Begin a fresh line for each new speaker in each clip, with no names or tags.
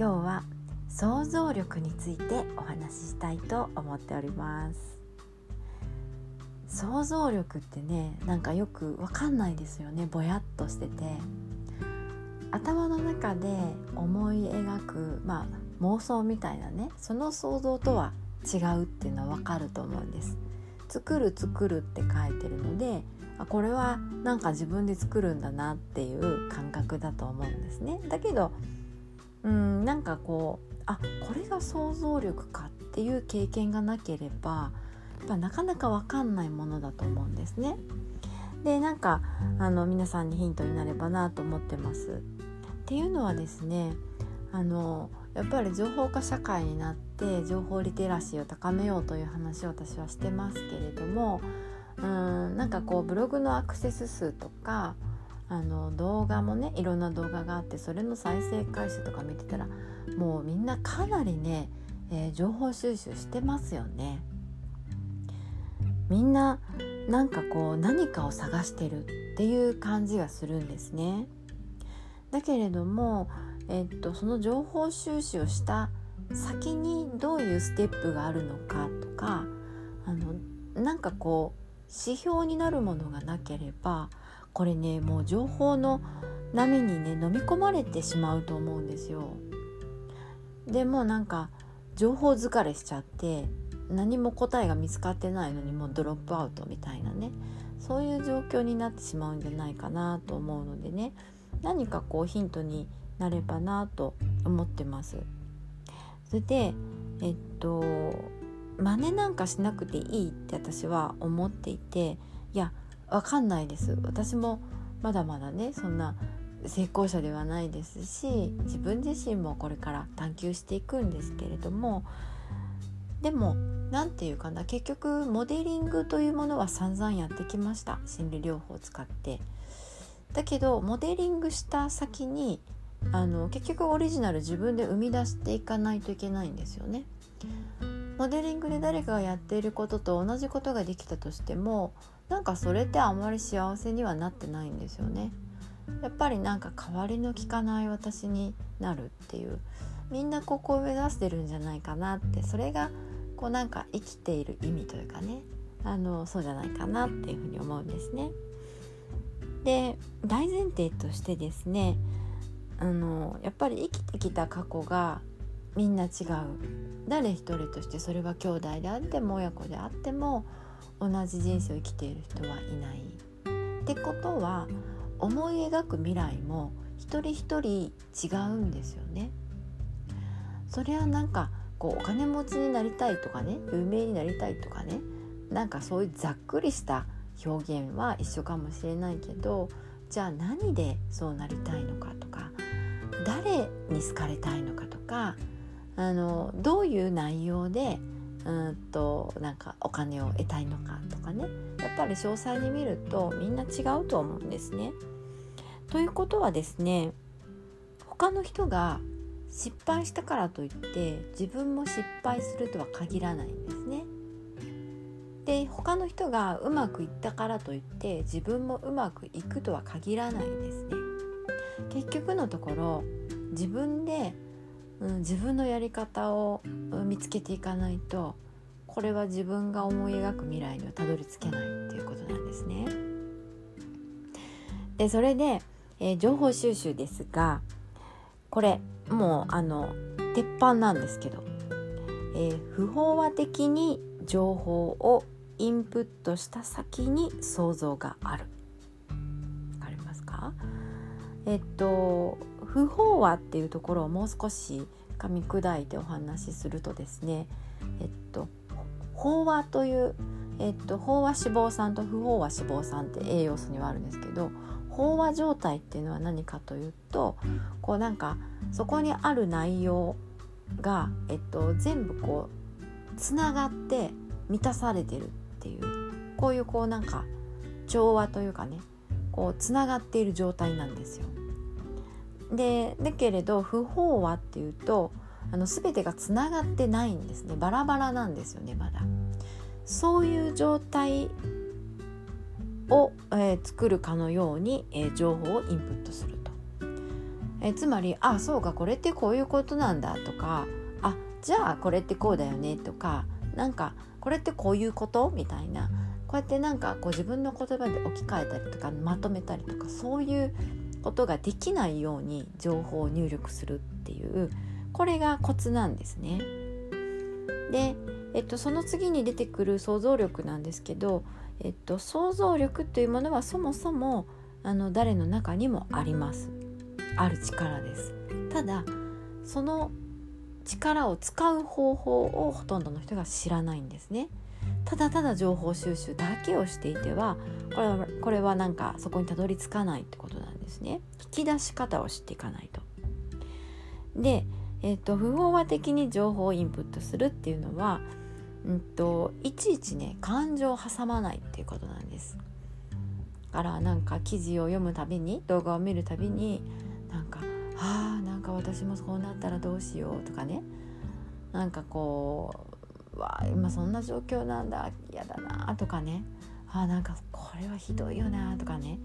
今日は想像力についてお話ししたいと思っております。想像力ってねなんかよくわかんないですよね。ぼやっとしてて。頭の中で思い描くまあ妄想みたいなね。その想像とは違うっていうのはわかると思うんです。作る作るって書いてるのでこれはなんか自分で作るんだなっていう感覚だと思うんですね。だけどうんなんかこうあこれが想像力かっていう経験がなければやっぱなかなか分かんないものだと思うんですね。でなんかあの皆さんにヒントになればなと思ってます。っていうのはですねあのやっぱり情報化社会になって情報リテラシーを高めようという話を私はしてますけれどもうんなんかこうブログのアクセス数とかあの動画もねいろんな動画があってそれの再生回数とか見てたらもうみんなかなりね、えー、情報収集してますよね。みんななんかこう何かを探してるっていう感じがするんですね。だけれども、えっと、その情報収集をした先にどういうステップがあるのかとかあのなんかこう指標になるものがなければこれねもう情報の波にね飲み込まれてしまうと思うんですよ。でもなんか情報疲れしちゃって何も答えが見つかってないのにもうドロップアウトみたいなねそういう状況になってしまうんじゃないかなと思うのでね何かこうヒントになればなと思ってます。それでえっと真似なんかしなくていいって私は思っていていやわかんないです私もまだまだねそんな成功者ではないですし自分自身もこれから探求していくんですけれどもでも何て言うかな結局モデリングというものは散々やってきました心理療法を使って。だけどモデリングした先にあの結局オリジナル自分で生み出していかないといけないんですよね。モデリングで誰かがやっていることと同じことができたとしてもなんかそれってあまり幸せにはなってないんですよね。やっぱりなんか代わりの利かない私になるっていうみんなここを目指してるんじゃないかなってそれがこうなんか生きている意味というかねあのそうじゃないかなっていうふうに思うんですね。で大前提としてですねあのやっぱり生きてきた過去がみんな違う誰一人としてそれは兄弟であっても親子であっても同じ人生を生きている人はいない。ってことは思い描く未来も一人一人違うんですよね。それはなんかこうお金持ちになりたいとかね有名になりたいとかねなんかそういうざっくりした表現は一緒かもしれないけどじゃあ何でそうなりたいのかとか誰に好かれたいのかとかあのどういう内容でうんとなんかお金を得たいのかとかねやっぱり詳細に見るとみんな違うと思うんですね。ということはですね他の人が失敗したからといって自分も失敗するとは限らないんですね。で他の人がうまくいったからといって自分もうまくいくとは限らないんですね。結局のところ自分でうん、自分のやり方を見つけていかないとこれは自分が思い描く未来にはたどり着けないっていうことなんですね。でそれで、えー、情報収集ですがこれもうあの鉄板なんですけど、えー、不飽和的に情報をインプットした先に想像がある。わかりますか？えっと不飽和っていうところをもう少し噛み砕いてお話しするとですねえっと飽和というえっと飽和脂肪酸と不飽和脂肪酸って栄養素にはあるんですけど飽和状態っていうのは何かというとこうなんかそこにある内容が、えっと、全部こうつながって満たされてるっていうこういうこうなんか調和というかねこうつながっている状態なんですよ。でだけれど不飽和っていうとあの全てがつながってないんですねバラバラなんですよねまだ。そういう状態を、えー、作るかのように、えー、情報をインプットすると。えー、つまりあそうかこれってこういうことなんだとかあじゃあこれってこうだよねとかなんかこれってこういうこと？みたいなこうやってなんかこう自分の言葉で置き換えたりとかまとめたりとかそういうことができないように情報を入力するっていうこれがコツなんですね。で、えっと、その次に出てくる想像力なんですけど、えっと、想像力というものはそもそもあの誰の中にもあります。ある力です。ただその力を使う方法をほとんどの人が知らないんですね。ただただ情報収集だけをしていてはこれはこれはなんかそこにたどり着かないってことなんですね。引き出し方を知っていかないと。で、えーと、不飽和的に情報をインプットするっていうのは、うんと、いちいちね感情を挟まないっていうことなんです。からなんか記事を読むたびに動画を見るたびになんか「あーなんか私もそうなったらどうしよう」とかね。なんかこう「わ今そんな状況なんだ嫌だな」とかね「あなんかこれはひどいよな」とかね。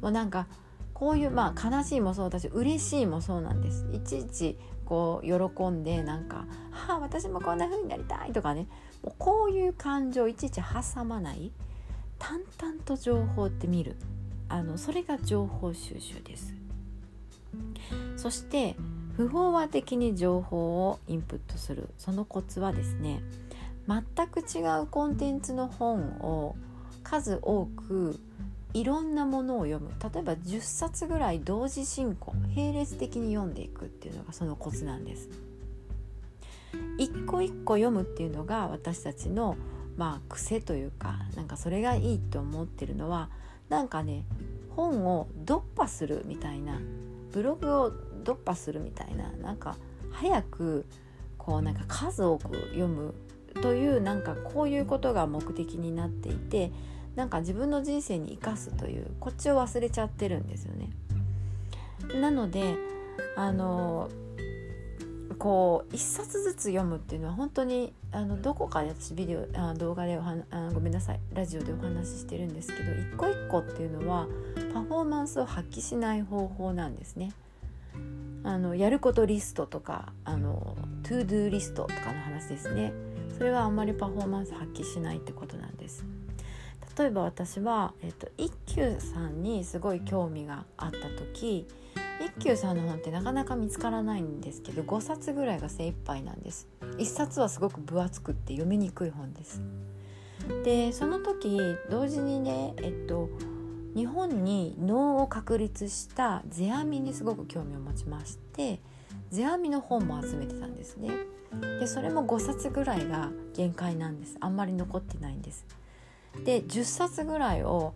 もうなんかこういうまあ悲しいもそうだし嬉しいもそうなんです。いちいちこう喜んでなんか「はあ私もこんな風になりたい」とかね。もうこういう感情いちいち挟まない淡々と情報って見る。あのそれが情報収集です。そして不飽和的に情報をインプットする。そのコツはですね全く違うコンテンツの本を数多くいろんなものを読む例えば10冊ぐらい同時進行並列的に読んでいくっていうのがそのコツなんです。一個一個読むっていうのが私たちのまあ癖というかなんかそれがいいと思ってるのはなんかね本を読破するみたいなブログを読破するみたいななんか早くこうなんか数多く読むというなんかこういうことが目的になっていてなんか自分の人生に生かすというこっちを忘れちゃってるんですよね。なのであのこう一冊ずつ読むっていうのは本当にあのどこかで私ビデオあ動画ではあごめんなさいラジオでお話ししてるんですけど一個一個っていうのはパフォーマンスを発揮しない方法なんですね。あのやることリストとかあのto do リストとかの話ですねそれはあんまりパフォーマンス発揮しないってことなんです。例えば私は、えっと、一休さんにすごい興味があった時一休さんの本ってなかなか見つからないんですけど5冊ぐらいが精一杯なんです。1冊はすごく分厚くって読みにくい本です。でその時同時にねえっと日本に能を確立した世阿弥にすごく興味を持ちまして世阿弥の本も集めてたんですね。でそれも5冊ぐらいが限界なんです。あんまり残ってないんです。で10冊ぐらいを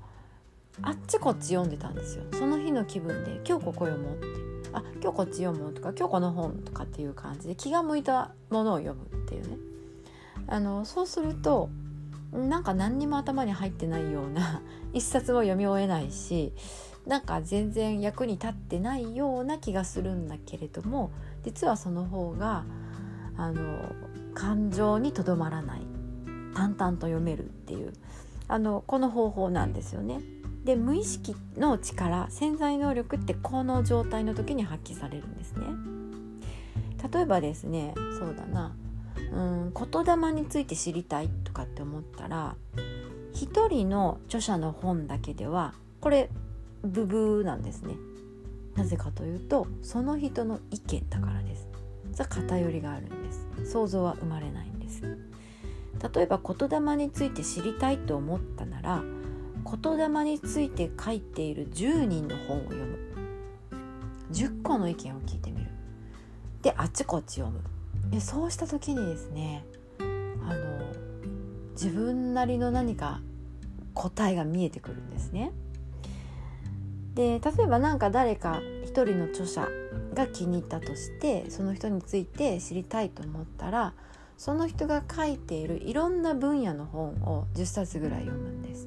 あっちこっち読んでたんですよ。その日の気分で今日ここ読もうって。あ今日こっち読もうとか今日この本とかっていう感じで気が向いたものを読むっていうね。あのそうするとなんか何にも頭に入ってないような 一冊も読み終えないしなんか全然役に立ってないような気がするんだけれども実はその方があの感情にとどまらない淡々と読めるっていうあのこの方法なんですよね。で無意識の力潜在能力ってこの状態の時に発揮されるんですね。例えばですねそうだなうん言霊について知りたいとかって思ったら一人の著者の本だけではこれブブーなんですね。なぜかというとその人の意見だからです。じ偏りがあるんです。想像は生まれないんです。例えば言霊について知りたいと思ったなら言霊について書いている10人の本を読む10個の意見を聞いてみるであちこち読むでそうした時にですねあの自分なりの何か答えが見えてくるんですね。で例えば何か誰か一人の著者が気に入ったとしてその人について知りたいと思ったらその人が書いているいろんな分野の本を10冊ぐらい読むんです。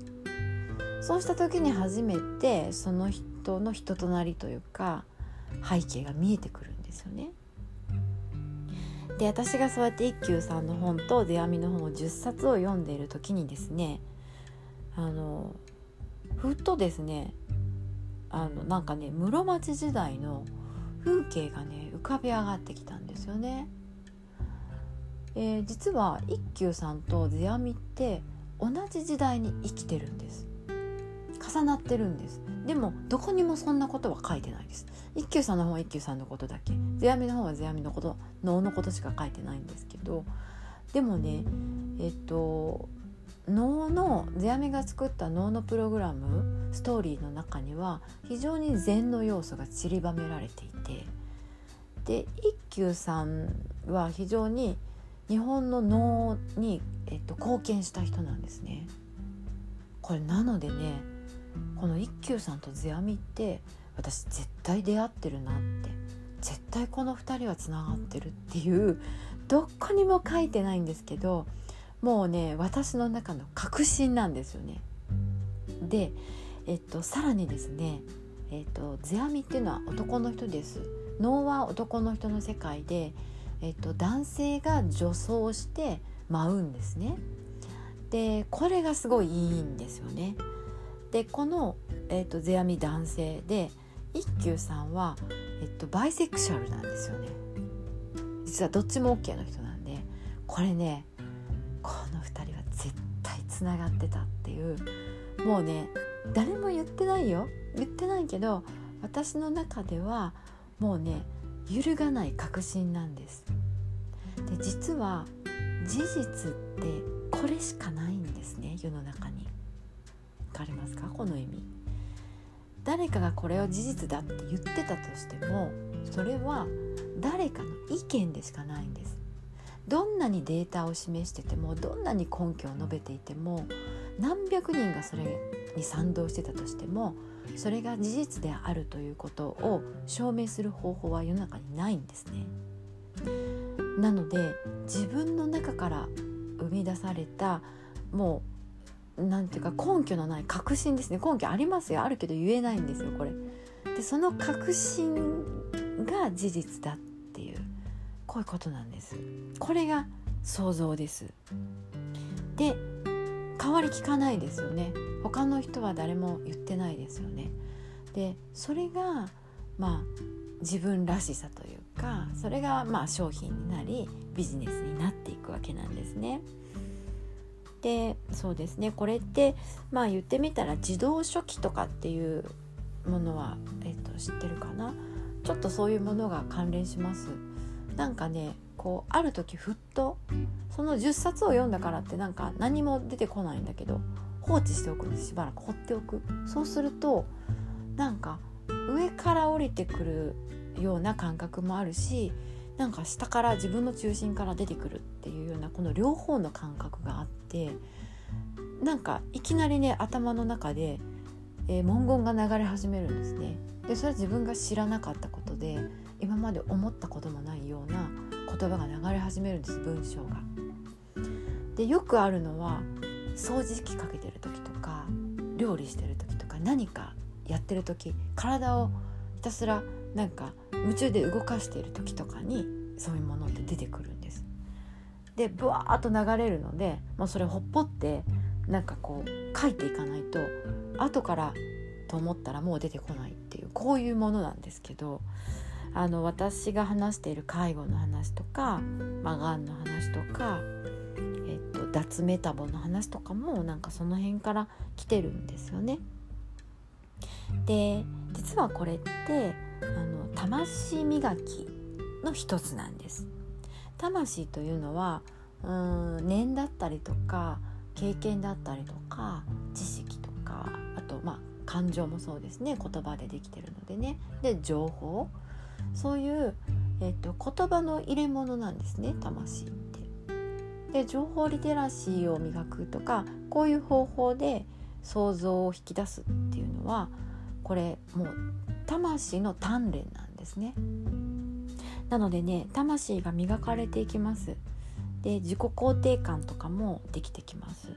そうした時に初めてその人の人となりというか背景が見えてくるんですよね。で私がそうやって一休さんの本と出会みの本を10冊を読んでいる時にですねあのふっとですねあのなんかね室町時代の風景がね浮かび上がってきたんですよね。えー、実は一休さんと世阿弥って同じ時代に生きてるんです。重なってるんです。でもどこにもそんなことは書いてないです。一休さんの方は一休さんのことだけ？世阿弥の方は世阿弥のこと能のことしか書いてないんですけど。でもねえっと能の世阿弥が作った能のプログラムストーリーの中には非常に禅の要素が散りばめられていてで一休さんは非常に日本の能に、えっと、貢献した人なんですね。これなのでねこの一休さんと世阿弥って私絶対出会ってるなって絶対この2人はつながってるっていうどこにも書いてないんですけどもうね私の中の確信なんですよね。で、えっと、さらにですね、えっと、世阿弥っていうのは男の人です。能は男の人の世界で、えっと、男性が女装して舞うんですね。でこれがすごいいいんですよね。でこの、えっと、世阿弥男性で一休さんは、えっと、バイセクシャルなんですよね。実はどっちも OK の人なんでこれねこの2人は絶対つながってたっていう。もうね誰も言ってないよ。言ってないけど私の中ではもうね揺るがない確信なんです。で実は事実ってこれしかないんですね世の中に。分かりますか？この意味。誰かがこれを事実だって言ってたとしてもそれは誰かの意見でしかないんです。どんなにデータを示しててもどんなに根拠を述べていても何百人がそれに賛同してたとしてもそれが事実であるということを証明する方法は世の中にないんですね。なので自分の中から生み出されたもう何て言うか根拠のない確信ですね根拠ありますよあるけど言えないんですよこれ。でその確信が事実だっていうこういうことなんです。これが想像です。で変わりきかないですよね。他の人は誰も言ってないですよね。でそれがまあ自分らしさというかそれがまあ商品になりビジネスになっていくわけなんですね。でそうですね。これってまあ言ってみたら自動書記とかっていうものは、えっと、知ってるかな？ちょっとそういうものが関連します。なんかねこうある時ふっとその10冊を読んだからってなんか何も出てこないんだけど放置しておくんですしばらく放っておくそうするとなんか上から降りてくるような感覚もあるしなんか下から自分の中心から出てくるっていうようなこの両方の感覚があってなんかいきなりね頭の中で、えー、文言が流れ始めるんですね。でそれは自分が知らなかったことで今まで思ったこともないような言葉が流れ始めるんです文章が。でよくあるのは掃除機かけてる時とか料理してる時とか何かやってる時体をひたすらなんか夢中で動かしている時とかにそういうものって出てくるんです。でブワーッと流れるのでもうそれほっぽってなんかこう書いていかないと後からと思ったらもう出てこないっていうこういうものなんですけどあの私が話している介護の話とか、まあ、がんの話とか、えっと、脱メタボの話とかもなんかその辺から来てるんですよね。で実はこれってあの魂磨きの一つなんです。魂というのはうん念だったりとか経験だったりとか知識とかあとまあ感情もそうですね言葉でできてるのでねで情報そういう、えーと、言葉の入れ物なんですね魂って。で情報リテラシーを磨くとかこういう方法で想像を引き出すっていうのはこれもう魂の鍛錬なんですね。なのでね魂が磨かれていきます。で自己肯定感とかもできてきます。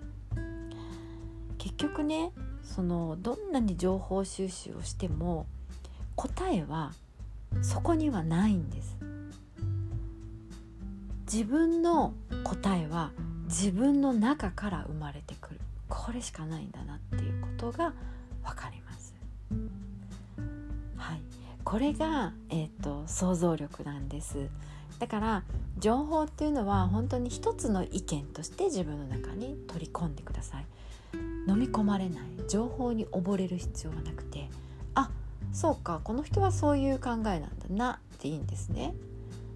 結局ねそのどんなに情報収集をしても答えはそこにはないんです。自分の答えは自分の中から生まれてくる。これしかないんだなっていうことが分かります。はい、これが、えーと、想像力なんです。だから情報っていうのは本当に一つの意見として自分の中に取り込んでください。飲み込まれない。情報に溺れる必要はなくてそうかこの人はそういう考えなんだなっていいんですね。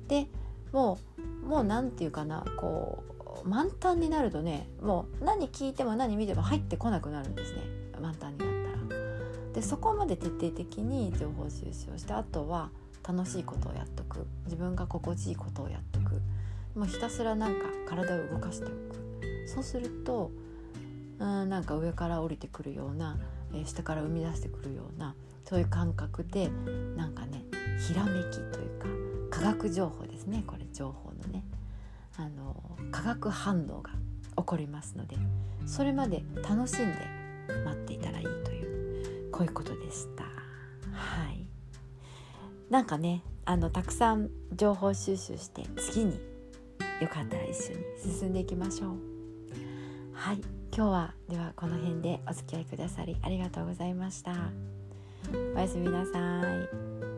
でもうもう何て言うかなこう満タンになるとねもう何聞いても何見ても入ってこなくなるんですね。満タンになったら。でそこまで徹底的に情報収集をしてあとは楽しいことをやっとく。自分が心地いいことをやっとく。もうひたすらなんか体を動かしておく。そうするとうんなんか上から降りてくるような、えー、下から生み出してくるようなそういう感覚でなんかねひらめきというか化学情報ですねこれ情報のねあの化学反応が起こりますのでそれまで楽しんで待っていたらいいというこういうことでした。はいなんかねあのたくさん情報収集して次によかったら一緒に進んでいきましょう。はい今日はではこの辺でお付き合いくださりありがとうございました。おやすみなさい。